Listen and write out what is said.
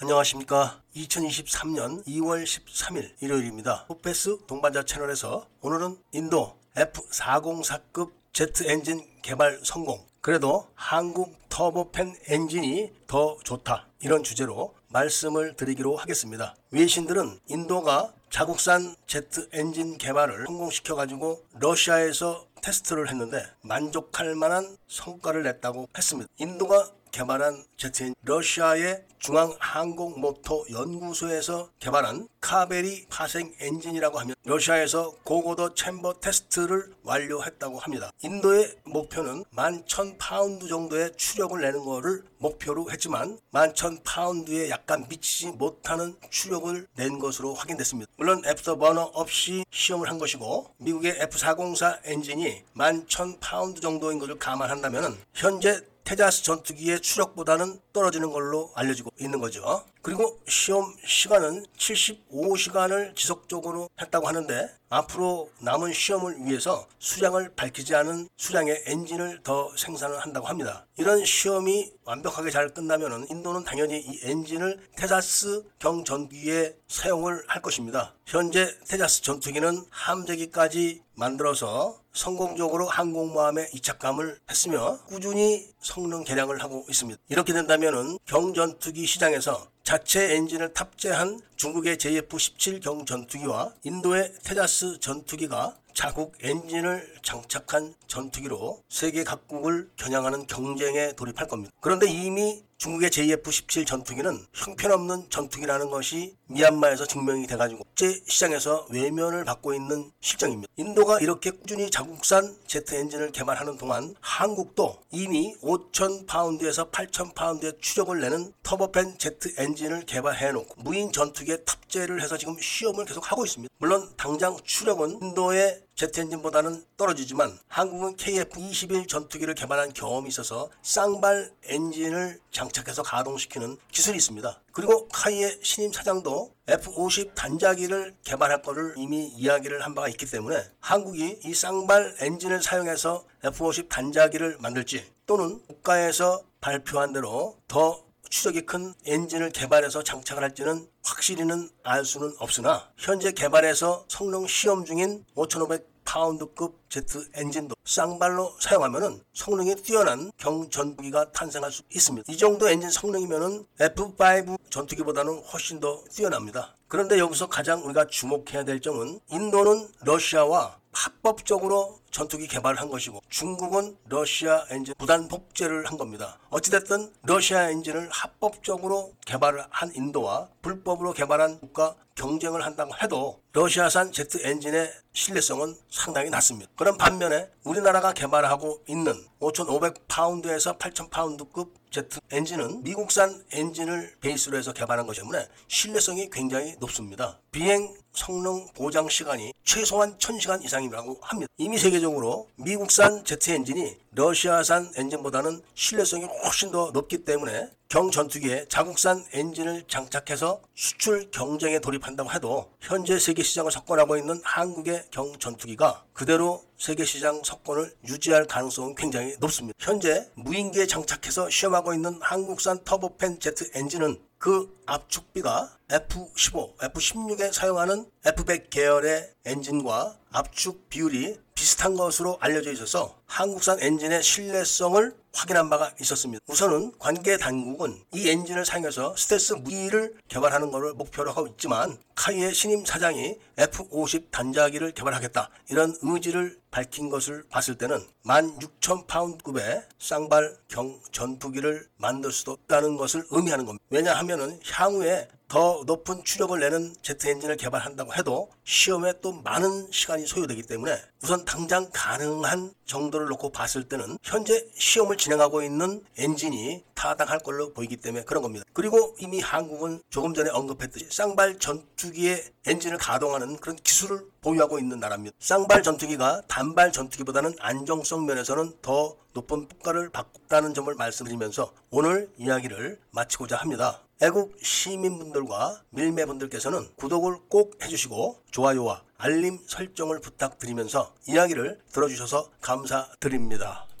안녕하십니까. 2023년 2월 13일 일요일입니다. 포페스 동반자 채널에서 오늘은 인도 F404급 제트 엔진 개발 성공. 그래도 한국 터보팬 엔진이 더 좋다. 이런 주제로 말씀을 드리기로 하겠습니다. 외신들은 인도가 자국산 제트 엔진 개발을 성공시켜 가지고 러시아에서 테스트를 했는데 만족할 만한 성과를 냈다고 했습니다. 인도가 개발한 제트인 러시아의 중앙항공모터 연구소에서 개발한 카베리 파생 엔진이라고 하면 러시아에서 고고도 chamber 테스트를 완료했다고 합니다. 인도의 목표는 11,000파운드 정도의 추력을 내는 것을 목표로 했지만 11,000파운드에 약간 미치지 못하는 추력을 낸 것으로 확인됐습니다. 물론 애프터 버너 없이 시험을 한 것이고 미국의 F404 엔진이 11,000파운드 정도인 것을 감안한다면 현재 테자스 전투기의 추력보다는 떨어지는 걸로 알려지고 있는 거죠. 그리고 시험 시간은 75시간을 지속적으로 했다고 하는데 앞으로 남은 시험을 위해서 수량을 밝히지 않은 수량의 엔진을 더 생산을 한다고 합니다. 이런 시험이 완벽하게 잘 끝나면 인도는 당연히 이 엔진을 테자스 경 전투기에 사용을 할 것입니다. 현재 테자스 전투기는 함재기까지 만들어서 성공적으로 항공모함에 이착함을 했으며 꾸준히 성능 개량을 하고 있습니다. 이렇게 된다면 경전투기 시장에서 자체 엔진을 탑재한 중국의 JF-17 경 전투기와 인도의 테자스 전투기가 자국 엔진을 장착한 전투기로 세계 각국을 겨냥하는 경쟁에 돌입할 겁니다. 그런데 이미 중국의 JF-17 전투기는 형편없는 전투기라는 것이 미얀마에서 증명이 돼가지고 국제 시장에서 외면을 받고 있는 실정입니다. 인도가 이렇게 꾸준히 자국산 제트 엔진을 개발하는 동안 한국도 이미 5,000파운드에서 8,000파운드의 추력을 내는 터보팬 제트 엔진을 개발해놓고 무인 전투기에 탑재를 해서 지금 시험을 계속 하고 있습니다. 물론 당장 추력은 인도의 제트 엔진보다는 떨어지지만 한국은 KF-21 전투기를 개발한 경험이 있어서 쌍발 엔진을 장착해서 가동시키는 기술이 있습니다. 그리고 카이의 신임 사장도 F-50 단자기를 개발할 것을 이미 이야기를 한 바가 있기 때문에 한국이 이 쌍발 엔진을 사용해서 F-50 단자기를 만들지 또는 국가에서 발표한 대로 더 추력이 큰 엔진을 개발해서 장착을 할지는 확실히는 알 수는 없으나 현재 개발해서 성능 시험 중인 5,500 파운드급 제트 엔진도 쌍발로 사용하면 성능이 뛰어난 경전투기가 탄생할 수 있습니다. 이 정도 엔진 성능이면 F5 전투기보다는 훨씬 더 뛰어납니다. 그런데 여기서 가장 우리가 주목해야 될 점은 인도는 러시아와 합법적으로 전투기 개발을 한 것이고 중국은 러시아 엔진 무단 복제를 한 겁니다. 어찌됐든 러시아 엔진을 합법적으로 개발을 한 인도와 불법으로 개발한 국가 경쟁을 한다고 해도 러시아산 제트 엔진의 신뢰성은 상당히 낮습니다. 그런 반면에 우리나라가 개발하고 있는 5,500파운드에서 8,000파운드급 제트 엔진은 미국산 엔진을 베이스로 해서 개발한 것이기 때문에 신뢰성이 굉장히 높습니다. 비행 성능 보장 시간이 최소한 1000시간 이상이라고 합니다. 이미 세계적으로 미국산 제트 엔진이 러시아산 엔진보다는 신뢰성이 훨씬 더 높기 때문에 경전투기에 자국산 엔진을 장착해서 수출 경쟁에 돌입한다고 해도 현재 세계 시장을 석권하고 있는 한국의 경전투기가 그대로 세계 시장 석권을 유지할 가능성은 굉장히 높습니다. 현재 무인기에 장착해서 시험하고 있는 한국산 터보팬 제트 엔진은 그 압축비가 F15, F16에 사용하는 F100 계열의 엔진과 압축 비율이 비슷한 것으로 알려져 있어서 한국산 엔진의 신뢰성을 확인한 바가 있었습니다. 우선은 관계 당국은 이 엔진을 사용해서 스텔스 무기를 개발하는 것을 목표로 하고 있지만 카이의 신임 사장이 F-50 단자기를 개발하겠다 이런 의지를 밝힌 것을 봤을 때는 16,000파운드급의 쌍발 경 전투기를 만들 수도 있다는 것을 의미하는 겁니다. 왜냐하면 향후에 더 높은 추력을 내는 제트 엔진을 개발한다고 해도 시험에 또 많은 시간이 소요되기 때문에 우선 당장 가능한 정도를 놓고 봤을 때는 현재 시험을 진행하고 있는 엔진이 타당할 걸로 보이기 때문에 그런 겁니다. 그리고 이미 한국은 조금 전에 언급했듯이 쌍발 전투기의 엔진을 가동하는 그런 기술을 보유하고 있는 나라입니다. 쌍발 전투기가 단발 전투기보다는 안정성 면에서는 더 높은 평가를 받다는 점을 말씀드리면서 오늘 이야기를 마치고자 합니다. 애국 시민분들과 밀매분들께서는 구독을 꼭 해주시고 좋아요와 알림 설정을 부탁드리면서 이야기를 들어주셔서 감사드립니다.